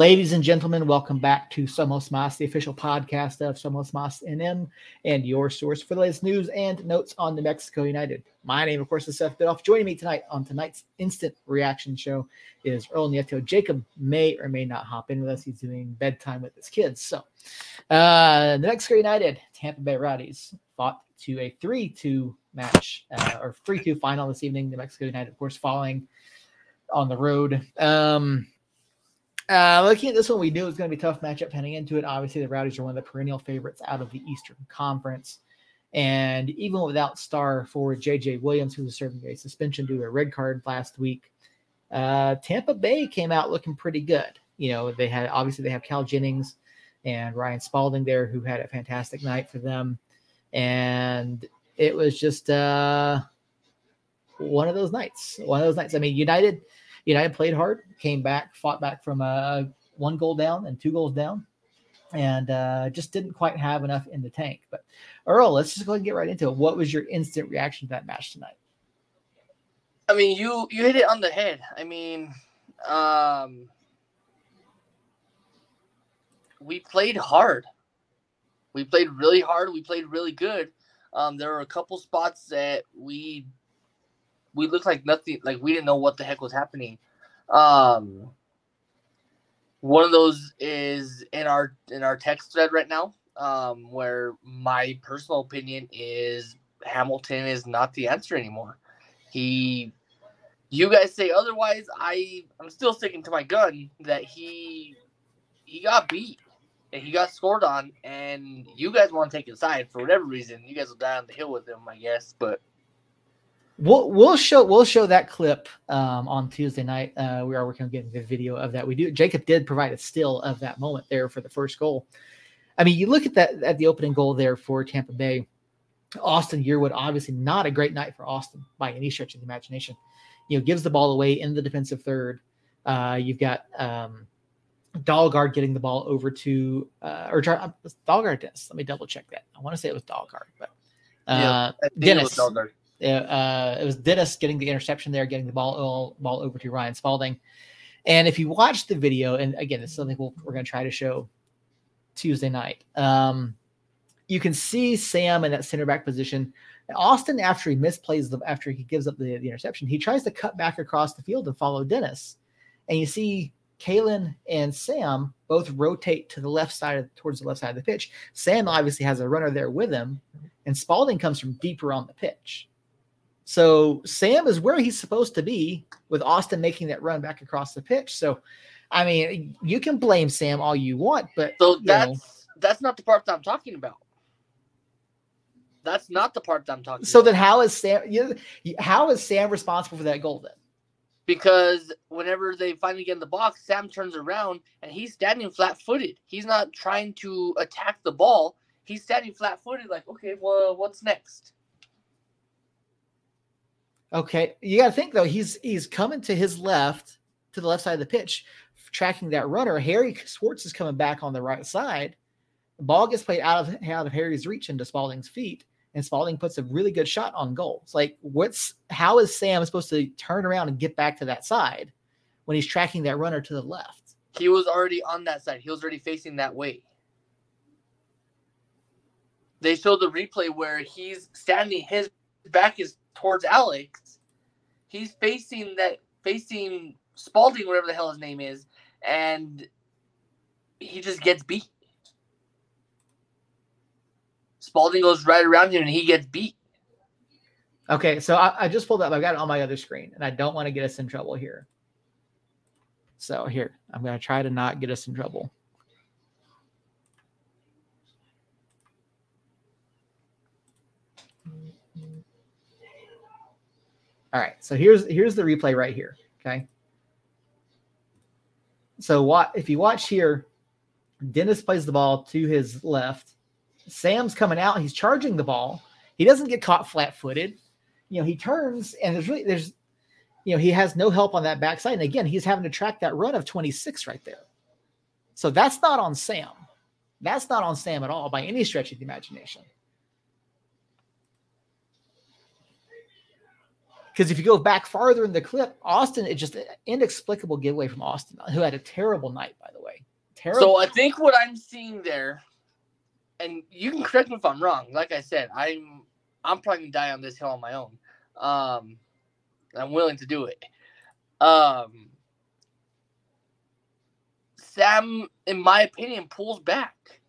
Ladies and gentlemen, welcome back to Somos Mas, the official podcast of Somos Mas NM and your source for the latest news and notes on New Mexico United. My name, of course, is Seth Bidoff. Joining me tonight on tonight's instant reaction show is Earl Nieto. Jacob may or may not hop in with us. He's doing bedtime with his kids. So, uh, New Mexico United, Tampa Bay Rowdies fought to a 3 2 match uh, or 3 2 final this evening. New Mexico United, of course, falling on the road. Um, uh, looking at this one, we knew it was going to be a tough matchup heading into it. Obviously, the Rowdies are one of the perennial favorites out of the Eastern Conference. And even without star forward JJ Williams, who was serving a suspension due to a red card last week, uh, Tampa Bay came out looking pretty good. You know, they had obviously they have Cal Jennings and Ryan Spalding there, who had a fantastic night for them. And it was just uh, one of those nights. One of those nights. I mean, United United played hard, came back, fought back from a one goal down and two goals down, and uh, just didn't quite have enough in the tank. But Earl, let's just go and get right into it. What was your instant reaction to that match tonight? I mean, you you hit it on the head. I mean, um, we played hard. We played really hard. We played really good. Um, there were a couple spots that we we looked like nothing like we didn't know what the heck was happening. Um one of those is in our in our text thread right now um where my personal opinion is hamilton is not the answer anymore. He you guys say otherwise. I i'm still sticking to my gun that he he got beat and he got scored on and you guys want to take his side for whatever reason. You guys will die on the hill with him i guess but We'll we'll show we'll show that clip um, on Tuesday night. Uh, we are working on getting the video of that. We do. Jacob did provide a still of that moment there for the first goal. I mean, you look at that at the opening goal there for Tampa Bay. Austin Yearwood, obviously not a great night for Austin by any stretch of the imagination. You know, gives the ball away in the defensive third. Uh, you've got um, Dalgaard getting the ball over to uh, or uh, Dalgaard. Dennis. Let me double check that. I want to say it was Dalgaard, but uh, yeah, Dennis. Uh, it was Dennis getting the interception there, getting the ball ball over to Ryan Spalding. And if you watch the video, and again, it's something we we are going to try to show Tuesday night. Um, you can see Sam in that center back position. Austin, after he misplays the, after he gives up the, the interception, he tries to cut back across the field and follow Dennis. And you see Kalen and Sam both rotate to the left side of, towards the left side of the pitch. Sam obviously has a runner there with him, and Spalding comes from deeper on the pitch. So Sam is where he's supposed to be with Austin making that run back across the pitch. So, I mean, you can blame Sam all you want, but so that's know, that's not the part that I'm talking about. That's not the part that I'm talking. About. So about. then, how is Sam? You, how is Sam responsible for that goal then? Because whenever they finally get in the box, Sam turns around and he's standing flat-footed. He's not trying to attack the ball. He's standing flat-footed, like, okay, well, what's next? Okay, you got to think though. He's he's coming to his left, to the left side of the pitch, tracking that runner. Harry Swartz is coming back on the right side. The ball gets played out of out of Harry's reach into Spalding's feet, and Spalding puts a really good shot on goal. It's like, what's how is Sam supposed to turn around and get back to that side when he's tracking that runner to the left? He was already on that side. He was already facing that way. They showed the replay where he's standing, his back is towards Alex, he's facing that facing Spalding, whatever the hell his name is, and he just gets beat. Spalding goes right around him and he gets beat. Okay, so I, I just pulled up. I've got it on my other screen, and I don't want to get us in trouble here. So here, I'm to try to not get us in trouble. All right, so here's here's the replay right here. Okay. So what if you watch here, Dennis plays the ball to his left. Sam's coming out, he's charging the ball. He doesn't get caught flat-footed. You know, he turns and there's really there's you know, he has no help on that backside. And again, he's having to track that run of 26 right there. So that's not on Sam. That's not on Sam at all by any stretch of the imagination. Because if you go back farther in the clip, Austin, it's just an inexplicable giveaway from Austin, who had a terrible night, by the way. Terrible. So I think what I'm seeing there, and you can correct me if I'm wrong. Like I said, I'm I'm probably gonna die on this hill on my own. Um, I'm willing to do it. Um, Sam, in my opinion, pulls back.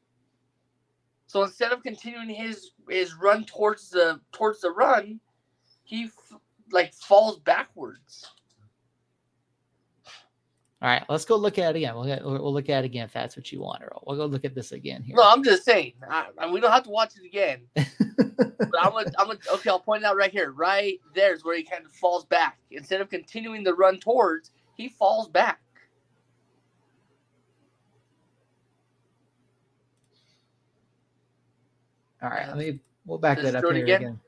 So instead of continuing his his run towards the towards the run, he like falls backwards. All right, let's go look at it again. We'll, get, we'll look at it again if that's what you want, Earl. We'll go look at this again here. No, I'm just saying. I, I, we don't have to watch it again. but I'm gonna, I'm gonna, okay, I'll point it out right here. Right there's where he kind of falls back. Instead of continuing the run towards, he falls back. All right, let me we'll back Just that up here again. again.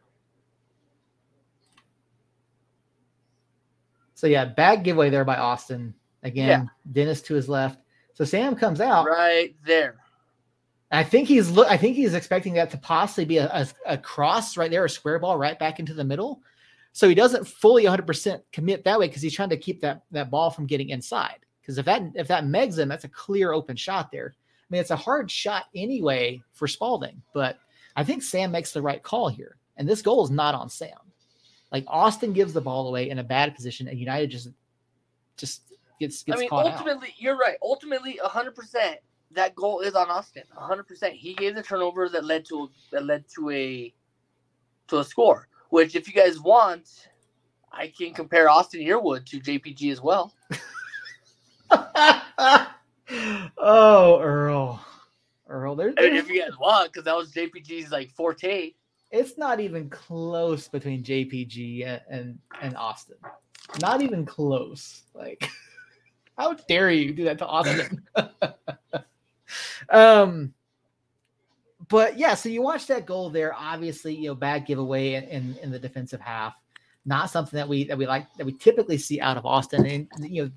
So yeah, bad giveaway there by Austin. Again, Yeah. Dennis to his left. So Sam comes out. Right there. I think he's look. I think he's expecting that to possibly be a, a, a cross right there, a square ball right back into the middle. So he doesn't fully 100% commit that way because he's trying to keep that that ball from getting inside. Because if that if that megs him, that's a clear open shot there. I mean, it's a hard shot anyway for Spalding, but I think Sam makes the right call here. And this goal is not on Sam. Like Austin gives the ball away in a bad position, and United just just gets gets I mean, caught out. ultimately, you're right. Ultimately, 100 percent that goal is on Austin. 100 percent. He gave the turnover that led to that led to a to a score. Which, if you guys want, I can compare Austin Yearwood to JPG as well. oh, Earl. Earl, there, there's- if you guys want, because that was JPG's like forte. It's not even close between JPG and, and, and Austin. Not even close. Like, how dare you do that to Austin? um, but yeah, so you watch that goal there. Obviously, you know, bad giveaway in, in, the defensive half. Not something that we that we like that we typically see out of Austin. And you know,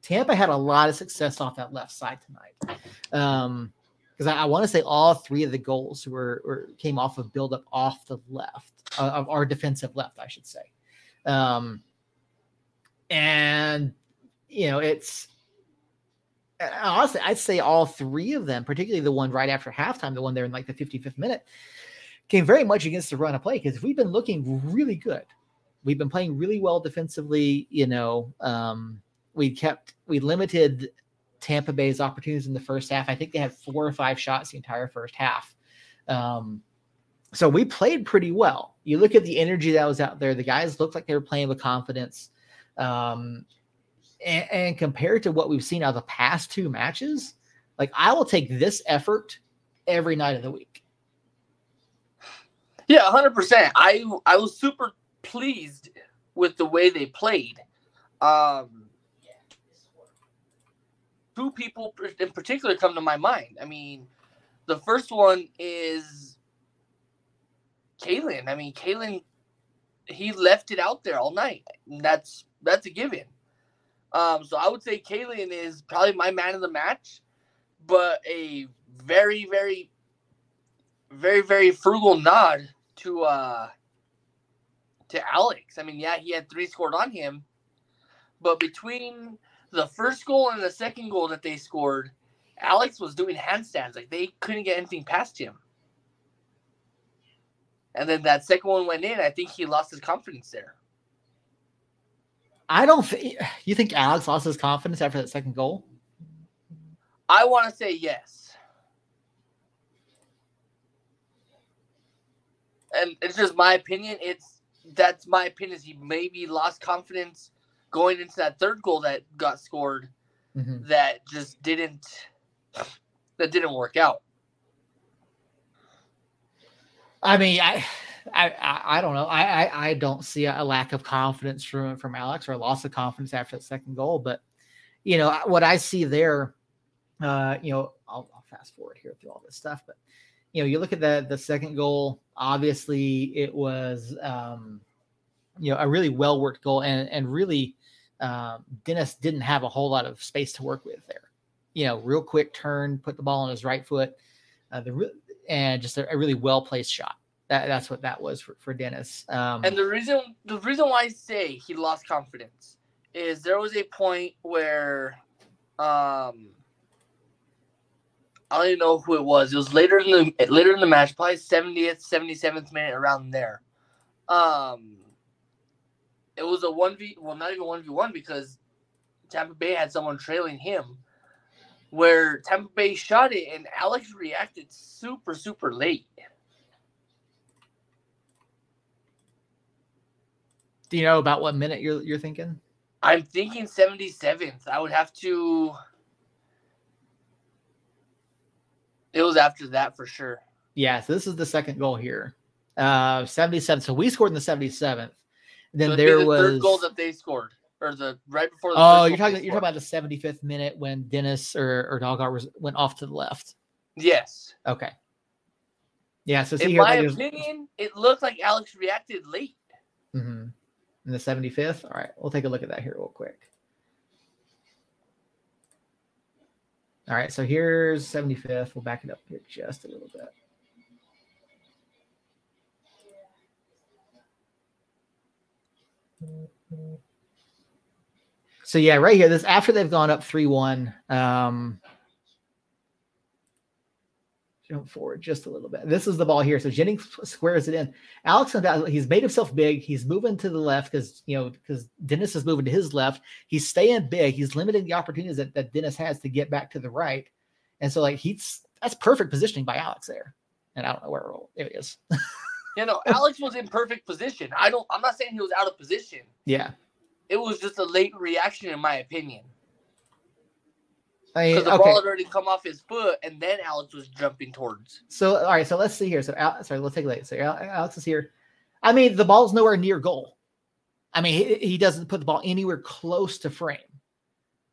Tampa had a lot of success off that left side tonight. Um, because I, I want to say all three of the goals were, were came off of build up off the left uh, of our defensive left, I should say. Um, and you know, it's honestly, I'd say all three of them, particularly the one right after halftime, the one there in like the 55th minute, came very much against the run of play because we've been looking really good. We've been playing really well defensively. You know, um, we kept we limited Tampa Bay's opportunities in the first half. I think they had four or five shots the entire first half. Um, so we played pretty well. You look at the energy that was out there. The guys looked like they were playing with confidence. Um, and, and compared to what we've seen out of the past two matches, like I will take this effort every night of the week. Yeah, 100. percent I I was super pleased with the way they played. Um, two people in particular come to my mind. I mean, the first one is Kalen. I mean, Kalen, he left it out there all night. That's that's a given. Um, so I would say Kalen is probably my man of the match, but a very, very, very, very frugal nod to uh to Alex. I mean, yeah, he had three scored on him, but between the first goal and the second goal that they scored, Alex was doing handstands. Like they couldn't get anything past him. And then that second one went in. I think he lost his confidence there. I don't think you think Alex lost his confidence after that second goal. I want to say yes. And it's just my opinion. It's that's my opinion. Is he maybe lost confidence going into that third goal that got scored Mhm. that just didn't that didn't work out. I mean, I, I, I, I don't know. I, I, I don't see a lack of confidence from from Alex or a loss of confidence after that second goal. But you know what I see there, uh, you know, I'll, I'll fast forward here through all this stuff. But you know, you look at the the second goal. Obviously, it was um, you know a really well worked goal, and and really, um, Dennis didn't have a whole lot of space to work with there. You know, real quick turn, put the ball on his right foot. Uh, the re- and just a, a really well placed shot. That that's what that was for, for Dennis. Um, And the reason the reason why I say he lost confidence is there was a point where um I don't even know who it was. It was later in the later in the match, probably 70th, 77th minute around there. Um it was a 1v well not even 1v1 because Tampa Bay had someone trailing him where Tampa Bay shot it and Alex reacted super super late. do you know about what minute you're you're thinking? I'm thinking 77th. I would have to. It was after that for sure. Yeah, so this is the second goal here. Uh 77. So we scored in the 77th. Then So there the was third goal that they scored, or the right before. The Oh, you're talking you're talking about the 75th minute when Dennis or or Dalgar was went off to the left. Yes. Okay. Yeah, so see In here my opinion, it looked like Alex reacted late. Mhm. in the 75th. All right, we'll take a look at that here real quick. All right, so here's 75th. We'll back it up here just a little bit. So yeah, right here, this after they've gone up 3-1. Um jump forward just a little bit. This is the ball here. So Jennings squares it in. Alex, he's made himself big. He's moving to the left because you know because Dennis is moving to his left. He's staying big. He's limiting the opportunities that, that Dennis has to get back to the right. And so like he's that's perfect positioning by Alex there. And I don't know where it is. You know, Alex was in perfect position. I don't. I'm not saying he was out of position. yeah. It was just a late reaction, in my opinion, I mean, because the okay. ball had already come off his foot, and then Alex was jumping towards. So all right, so let's see here. So Al- sorry, let's take a look. So Alex is here. I mean, the ball's nowhere near goal. I mean, he, he doesn't put the ball anywhere close to frame.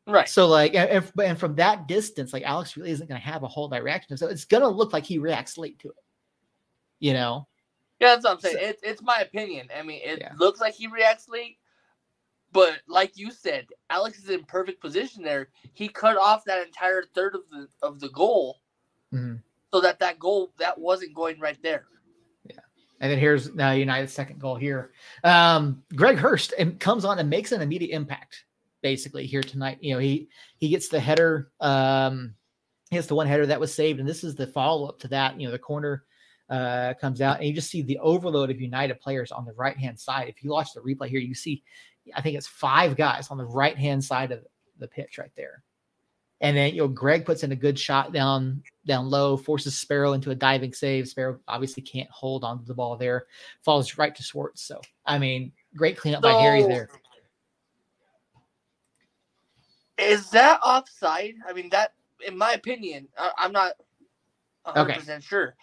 Right. So like, and, and- and from that distance, like Alex really isn't going to have a whole reaction. So it's going to look like he reacts late to it. You know? Yeah, that's what I'm saying. So- it, it's my opinion. I mean, it Yeah. looks like he reacts late, but like you said, Alex is in perfect position there. He cut off that entire third of the of the goal, Mhm. so that that goal that wasn't going right there. Yeah, and then here's now United's second goal here. Um, Greg Hurst and comes on and makes an immediate impact basically here tonight. You know, he he gets the header. Um, he gets the one header that was saved, and this is the follow up to that. You know, the corner uh, comes out, and you just see the overload of United players on the right hand side. If you watch the replay here, you see, I think it's five guys on the right hand side of the pitch right there. And then you know Greg puts in a good shot down down low, forces Sparrow into a diving save. Sparrow obviously can't hold onto the ball there, falls right to Swartz. So I mean, great cleanup by Harry there. Is that offside? I mean, that in my opinion, I, I'm not 100 percent sure.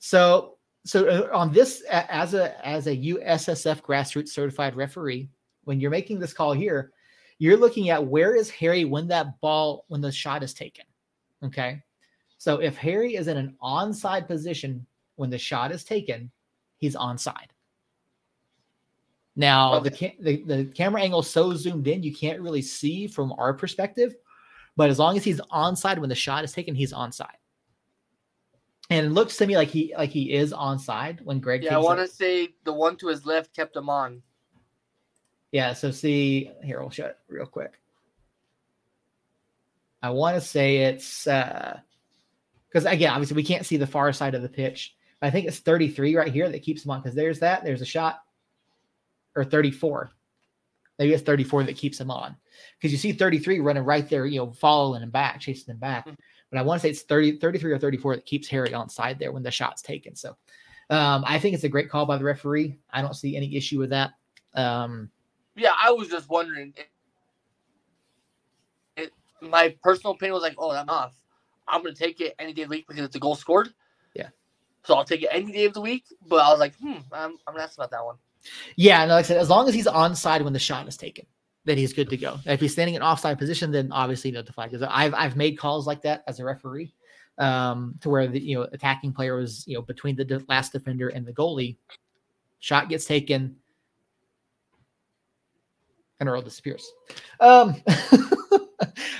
So so uh, on this as a as a USSF grassroots certified referee, when you're making this call here, you're looking at where is Harry when that ball when the shot is taken. Okay. So if Harry is in an onside position when the shot is taken, he's onside. Now the, ca- the the camera angle is so zoomed in you can't really see from our perspective, but as long as he's onside when the shot is taken, he's onside. And it looks to me like he like he is onside when Greg. Yeah, I want to say the one to his left kept him on. Yeah, so see here, we'll show it real quick. I want to say it's uh because again, obviously we can't see the far side of the pitch. I think it's 33 right here that keeps him on because there's that, there's a shot, or 34. Maybe it's 34 that keeps him on because you see 33 running right there, you know, following him back, chasing him back. Mhm. But I want to say it's 30, 33 or 34 that keeps Harry on side there when the shot's taken. So um, I think it's a great call by the referee. I don't see any issue with that. Um, Yeah, I was just wondering. It, it, my personal opinion was like, oh, I'm off. I'm gonna take it any day of the week because it's a goal scored. Yeah. So I'll take it any day of the week. But I was like, hmm, I'm, I'm ask about that one. Yeah, and like I said, as long as he's onside when the shot is taken, then he's good to go. If he's standing in offside position, then obviously no the flag. Because I've I've made calls like that as a referee, um, to where the you know attacking player was you know between the de- last defender and the goalie, shot gets taken, and Earl disappears. Um,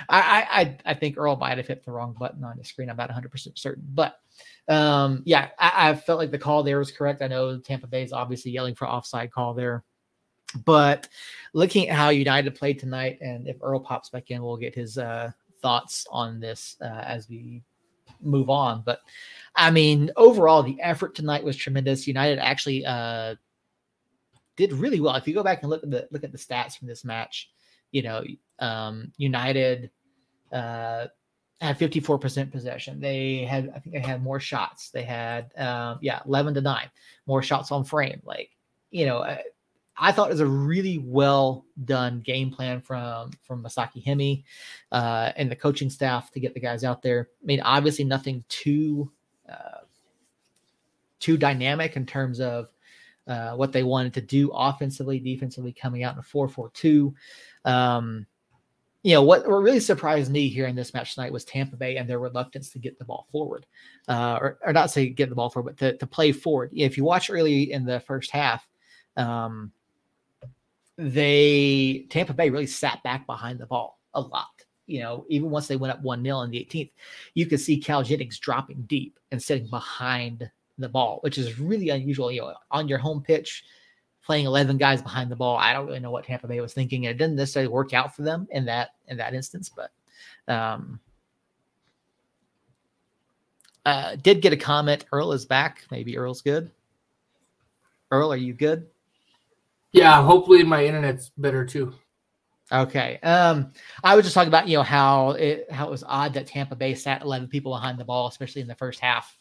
I, I I think Earl might have hit the wrong button on the screen. I'm not 100 percent certain, but um, yeah, I, I, felt like the call there was correct. I know Tampa Bay is obviously yelling for offside call there, but looking at how United played tonight, and if Earl pops back in, we'll get his uh, thoughts on this uh, as we move on. But I mean, overall, the effort tonight was tremendous. United actually uh, did really well. If you go back and look at the look at the stats from this match, you know, um, United uh, had 54% possession. They had, I think they had more shots. They had, um, yeah, 11 to 9, more shots on frame. Like, you know, I, thought it was a really well done game plan from from Masaki Hemmi uh, and the coaching staff to get the guys out there. I mean, obviously nothing too uh, too dynamic in terms of uh, what they wanted to do offensively, defensively, coming out in a four four two. Um, you know what, what really surprised me here in this match tonight was Tampa Bay and their reluctance to get the ball forward, uh, or, or not say get the ball forward, but to, to play forward. If you watch early in the first half, um, they Tampa Bay really sat back behind the ball a lot. You know, even once they went up one 0 in the 18th, you could see Cal Jennings dropping deep and sitting behind the ball, which is really unusual. You know, on your home pitch, playing 11 guys behind the ball. I don't really know what Tampa Bay was thinking. It didn't necessarily work out for them in that in that instance, but um, uh, did get a comment. Earl is back. Maybe Earl's good. Earl, are you good? Yeah, hopefully my internet's better too. Okay. Um, I was just talking about you know how it how it was odd that Tampa Bay sat 11 people behind the ball, especially in the first half,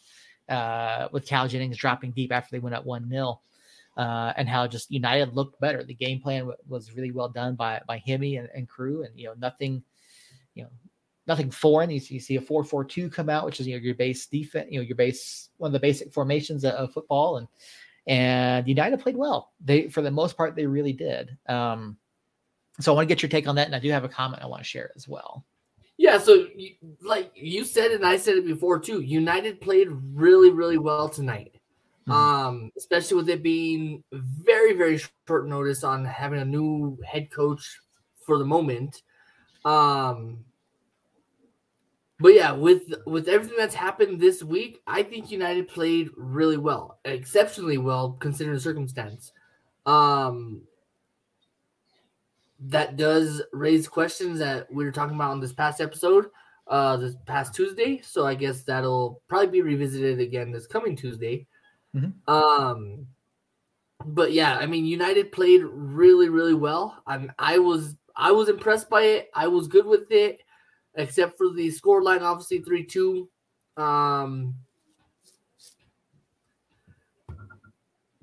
uh, with Cal Jennings dropping deep after they went up one 0 uh, and how just United looked better. The game plan w- was really well done by by Hemmi and, and crew, and you know nothing, you know nothing foreign. You see, you see a four four two come out, which is you know your base defense, you know your base one of the basic formations of, of, football, and and United played well. They for the most part they really did. Um, so I want to get your take on that, and I do have a comment I want to share as well. Yeah, so like you said, and I said it before too. United played really, really well tonight. Mm-hmm. Um, especially with it being very, very short notice on having a new head coach for the moment. Um, but yeah, with with everything that's happened this week, I think United played really well, exceptionally well considering the circumstance. Um, that does raise questions that we were talking about on this past episode, uh, this past Tuesday. So I guess that'll probably be revisited again this coming Tuesday. Mm-hmm. Um, but yeah, I mean, United played really, really well. I'm, I was, I was impressed by it. I was good with it, except for the score line, obviously three two. Um,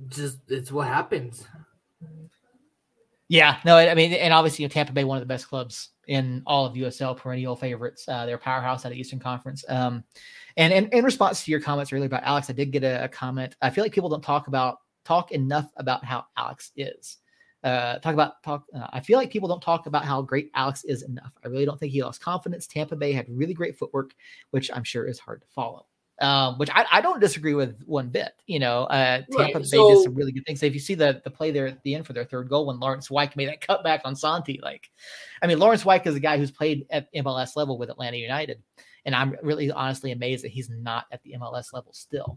just it's what happens. Yeah, no, I mean, and obviously, you know, Tampa Bay, one of the best clubs in all of USL, perennial favorites. Uh, they're powerhouse at the Eastern Conference. Um, and, and in response to your comments earlier about Alex, I did get a, a, comment. I feel like people don't talk about talk enough about how Alex is. Uh, talk about talk. Uh, I feel like people don't talk about how great Alex is enough. I really don't think he lost confidence. Tampa Bay had really great footwork, which I'm sure is hard to follow um, which I, I, don't disagree with one bit. You know, uh, Tampa right, Bay so, did some really good things. if you see the the play there at the end for their third goal when Laurence Wyke made that cutback on Santi, like, I mean, Laurence Wyke is a guy who's played at MLS level with Atlanta United, and I'm really honestly amazed that he's not at the MLS level still.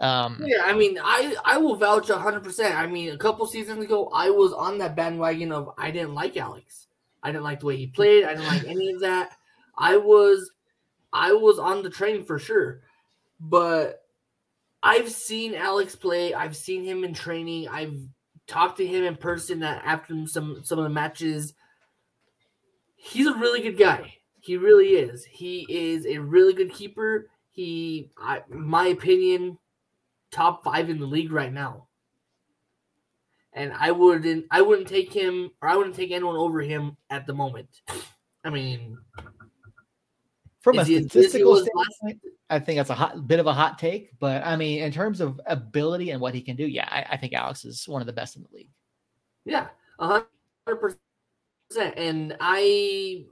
Um, yeah, I mean, I I will vouch 100. percent I mean, a couple seasons ago, I was on that bandwagon of I didn't like Alex. I didn't like the way he played. I didn't like any of that. I was I was on the train for sure but I've seen Alex play. I've seen him in training. I've talked to him in person that after some some of the matches. He's a really good guy. He really is. He is a really good keeper. He, I, my opinion, top five in the league right now. And I wouldn't, I wouldn't take him, or I wouldn't take anyone over him at the moment. I mean, from a statistical standpoint, I think that's a hot bit of a hot take, but I mean, in terms of ability and what he can do, yeah, I, I think Alex is one of the best in the league. Yeah, hundred percent. And I,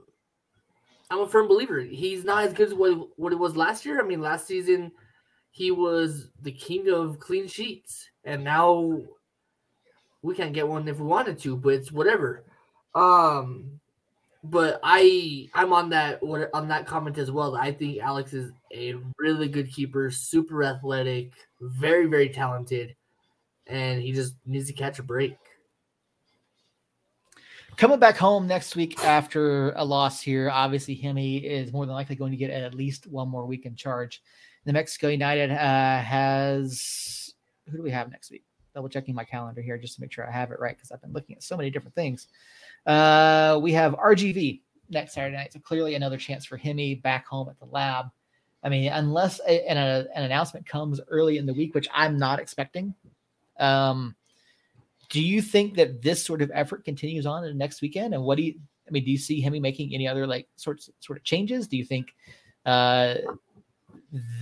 I'm a firm believer. He's not as good as what what it was last year. I mean, last season he was the king of clean sheets, and now we can't get one if we wanted to, but it's whatever. Um, but I I'm on that on that comment as well. I think Alex is a really good keeper, super athletic, very very talented, and he just needs to catch a break. Coming back home next week after a loss here, obviously Hemmi is more than likely going to get at least one more week in charge. The Mexico United uh, has who do we have next week? Double checking my calendar here just to make sure I have it right because I've been looking at so many different things. Uh, we have RGV next Saturday night, so clearly another chance for Hemmi back home at the lab. I mean, unless a, an, a, an announcement comes early in the week, which I'm not expecting. Um, do you think that this sort of effort continues on in the next weekend? And what do you? I mean, do you see Hemmi making any other like sorts sort of changes? Do you think uh,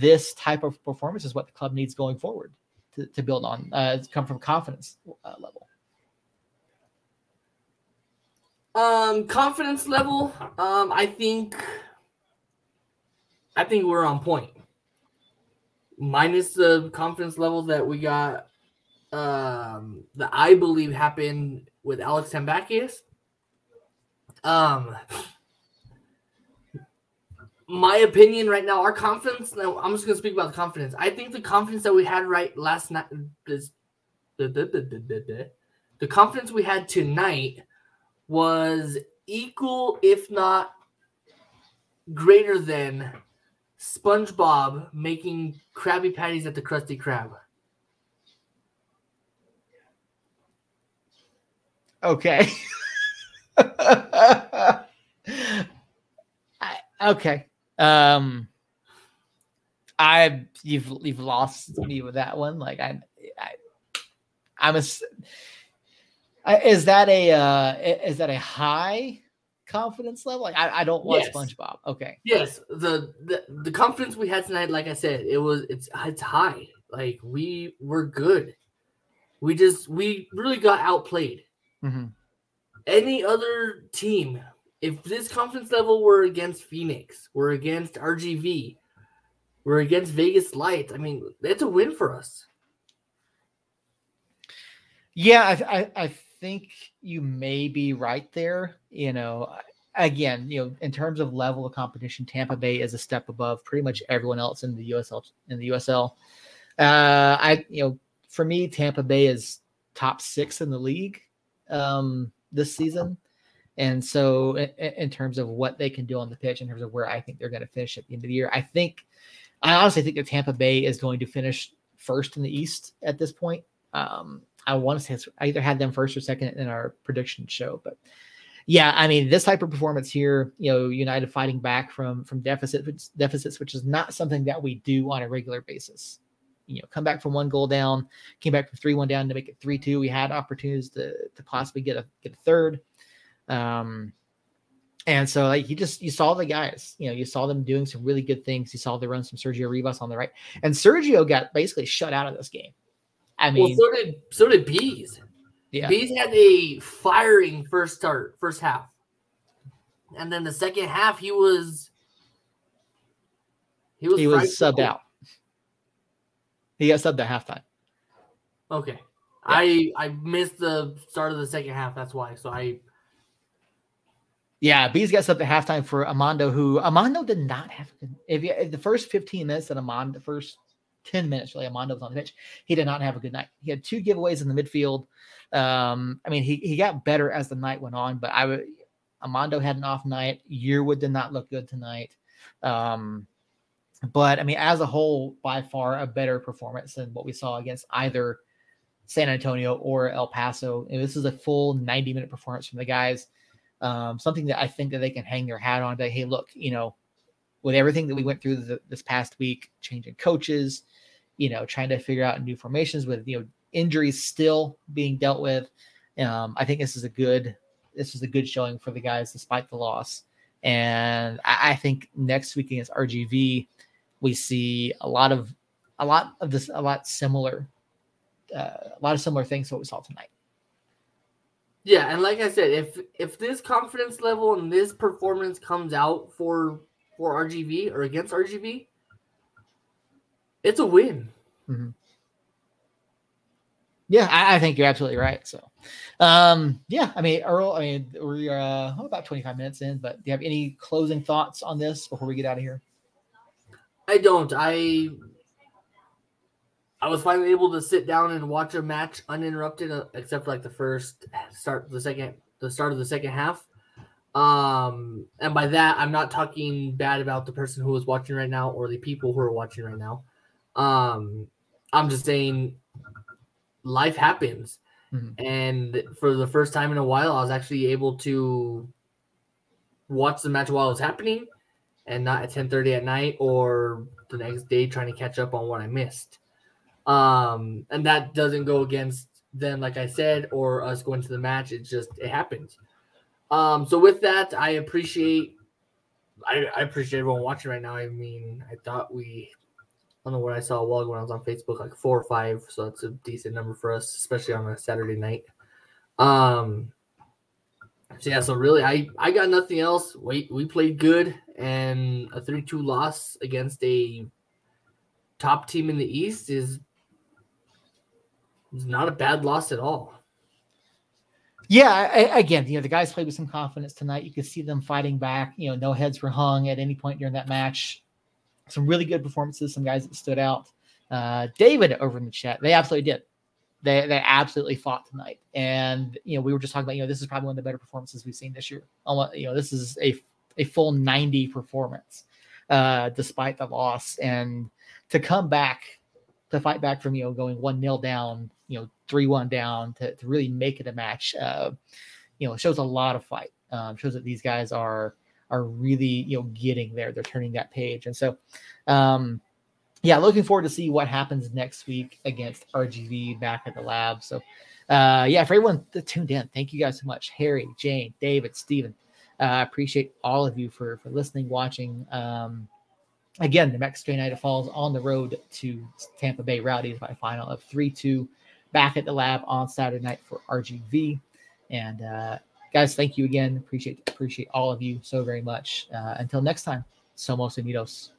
this type of performance is what the club needs going forward to, to build on, uh, come from confidence uh, level? Um, confidence level. Um, I think. I think we're on point. Minus the confidence level that we got, um, that I believe happened with Alex Tambakis. Um, my opinion right now, our confidence. Now, I'm just gonna speak about the confidence. I think the confidence that we had right last night, this, the, the, the, the confidence we had tonight was equal, if not greater than SpongeBob making Krabby Patties at the Krusty Krab. Okay. I, okay. Um, I you've you've lost me with that one. Like I, I I'm a is that a uh, is that a high confidence level? Like I, I don't watch yes. SpongeBob. Okay. Yes, the, the the confidence we had tonight, like I said, it was it's it's high. Like we were good. We just we really got outplayed. Mm-hmm. Any other team, if this confidence level were against Phoenix, we're against RGV, we're against Vegas Lights. I mean, it's a win for us. Yeah, I, I, I think you may be right there. You know, again, you know, in terms of level of competition, Tampa Bay is a step above pretty much everyone else in the USL. In the USL, uh, I you know, for me, Tampa Bay is top six in the league um, this season. And so, in, in, terms of what they can do on the pitch, in terms of where I think they're going to finish at the end of the year, I think, I honestly think that Tampa Bay is going to finish first in the East at this point. Um, I want to say I either had them first or second in our prediction show, but yeah, I mean this type of performance here, you know, United fighting back from from deficits deficits, which is not something that we do on a regular basis. You know, come back from one goal down, came back from three one down to make it three two. We had opportunities to to possibly get a get a third. Um, and so like you just you saw the guys, you know, you saw them doing some really good things. You saw them run some Sergio Rivas on the right, and Sergio got basically shut out of this game. I mean, well, so did so did bees. Yeah, bees had a firing first start, first half, and then the second half he was he was he was subbed out. He got subbed at halftime. Okay, yeah. I I missed the start of the second half. That's why. So I. Yeah, Bees got at halftime for Amando, who Amando did not have. If, you, if the first 15 minutes that Amando, the first 10 minutes really Amando was on the pitch. He did not have a good night. He had two giveaways in the midfield. Um, I mean, he, he got better as the night went on, but I would Amando had an off night. Yearwood did not look good tonight. Um, but I mean, as a whole, by far a better performance than what we saw against either San Antonio or El Paso. And this is a full 90 minute performance from the guys. Um, something that I think that they can hang their hat on. That hey, look, you know, with everything that we went through the, this past week, changing coaches, you know, trying to figure out new formations with you know injuries still being dealt with. Um, I think this is a good this is a good showing for the guys despite the loss. And I, I think next week against RGV, we see a lot of a lot of this a lot similar uh, a lot of similar things to what we saw tonight. Yeah, and like I said, if if this confidence level and this performance comes out for for RGV or against RGV, it's a win. Mm-hmm. Yeah, I, I, think you're absolutely right. So, um, yeah, I mean, Earl, I mean, we're uh, about 25 minutes in, but do you have any closing thoughts on this before we get out of here? I don't. I I was finally able to sit down and watch a match uninterrupted, uh, except for like the first start, the second, the start of the second half. Um, and by that, I'm not talking bad about the person who is watching right now or the people who are watching right now. Um, I'm just saying life happens. Mm-hmm. And for the first time in a while, I was actually able to watch the match while it was happening and not at 10:30 at night or the next day trying to catch up on what I missed. Um, and that doesn't go against them, like I said, or us going to the match. It just it happens. Um, so with that, I appreciate I, I appreciate everyone watching right now. I mean, I thought we I don't know what I saw a while ago when I was on Facebook, like four or five. So that's a decent number for us, especially on a Saturday night. Um so yeah, so really I I got nothing else. Wait, we played good and a 3-2 loss against a top team in the East is not a bad loss at all. Yeah, I, again, you know, the guys played with some confidence tonight. You could see them fighting back. You know, no heads were hung at any point during that match. Some really good performances, some guys that stood out. Uh, David over in the chat, they absolutely did. They they absolutely fought tonight, and you know, we were just talking about, you know, this is probably one of the better performances we've seen this year. You know, this is a a full ninety performance, uh, despite the loss, and to come back to fight back from you know going one nil down, you know three one down to, to really make it a match. Uh, you know, shows a lot of fight. Um, shows that these guys are are really you know getting there. They're turning that page, and so um, yeah, looking forward to see what happens next week against RGV back at the lab. So uh, yeah, for everyone that tuned in, thank you guys so much, Harry, Jane, David, Stephen. I uh, appreciate all of you for for listening, watching. Um, again, the next United falls on the road to Tampa Bay Rowdies by final of 3 2 back at the lab on Saturday night for RGV. And uh, guys, thank you again. Appreciate appreciate all of you so very much. Uh, until next time, Somos Unidos.